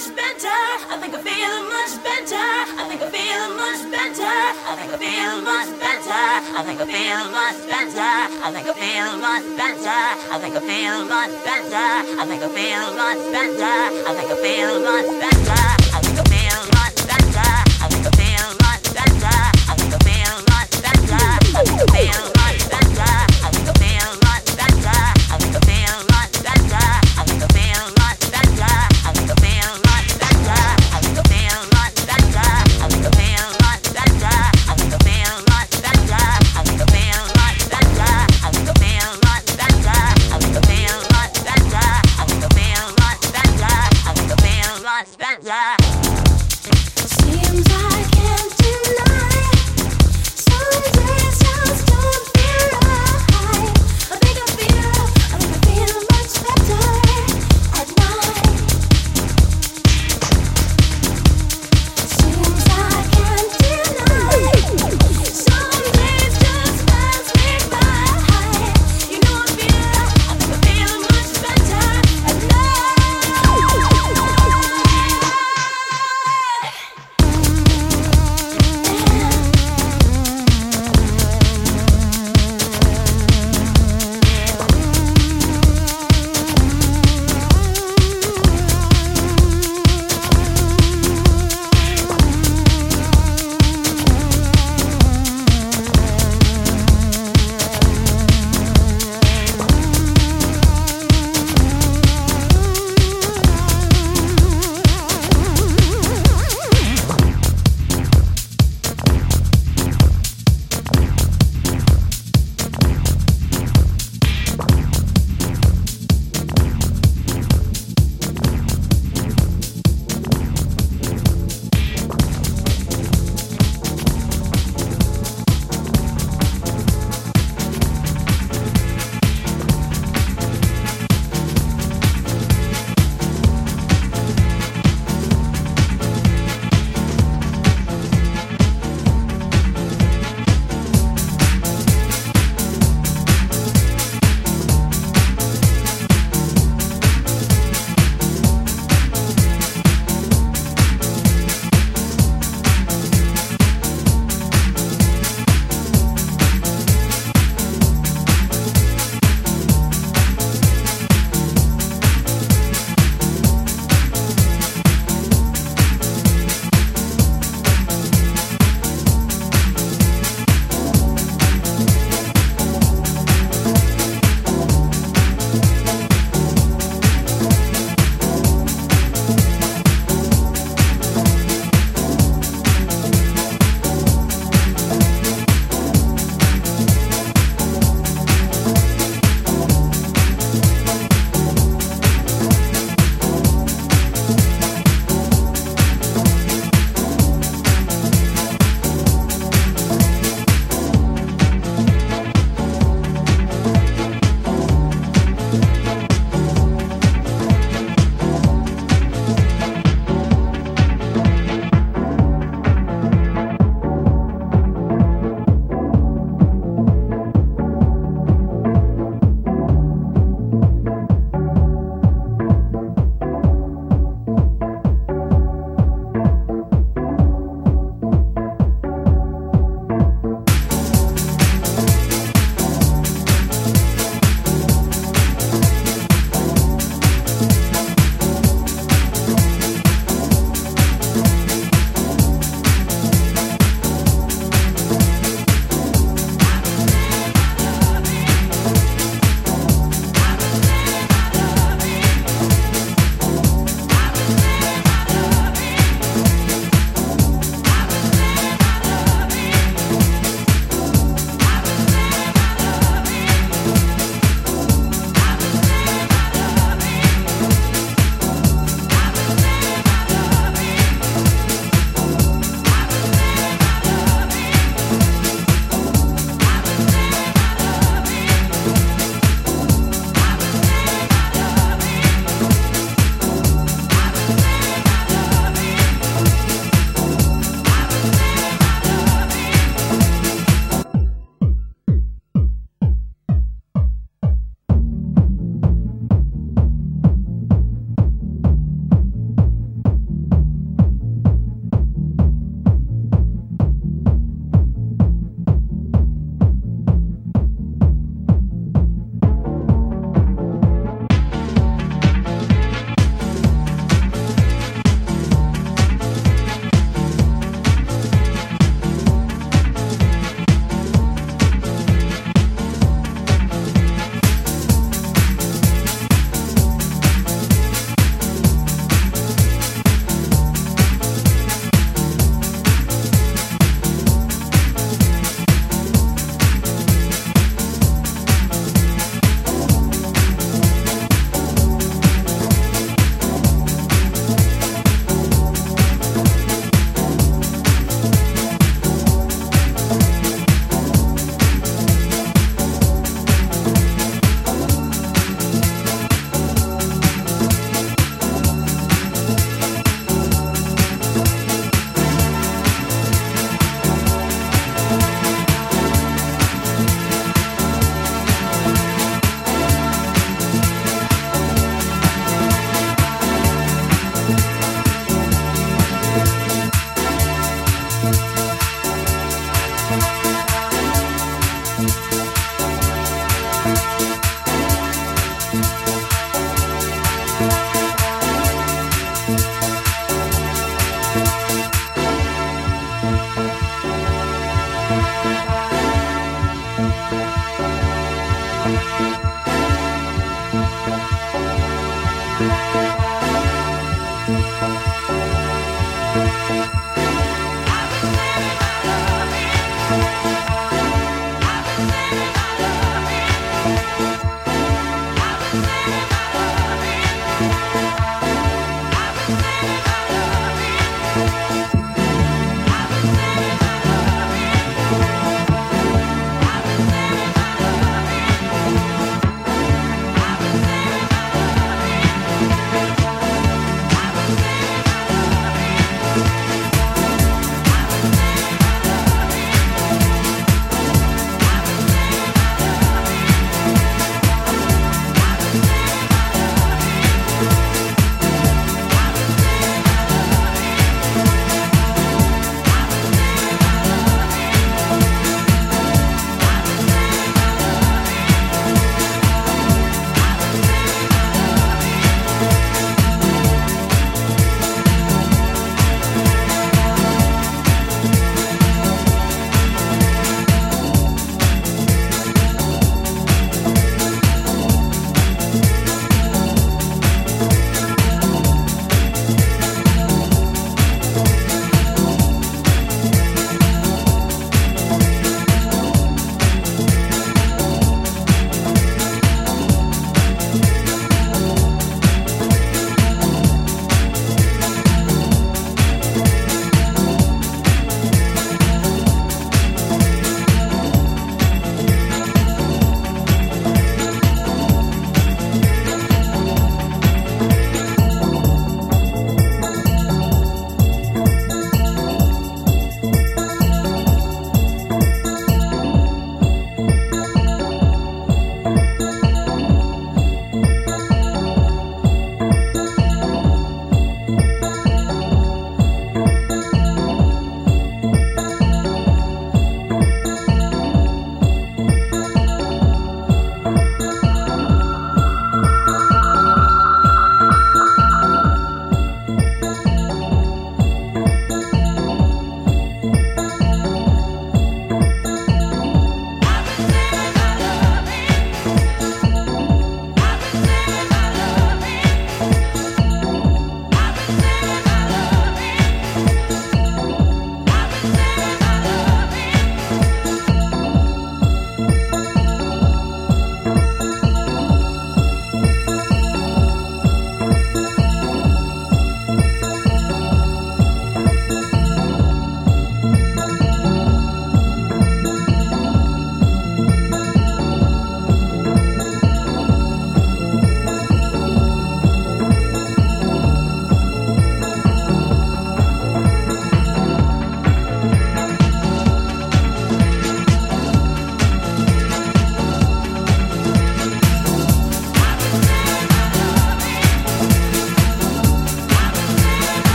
much better. I think I feel much better. I think I feel much better. I think I feel much better. I think I feel much better. I think I feel much better. I think I feel much better. I think I feel much better. I think I feel much better.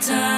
time.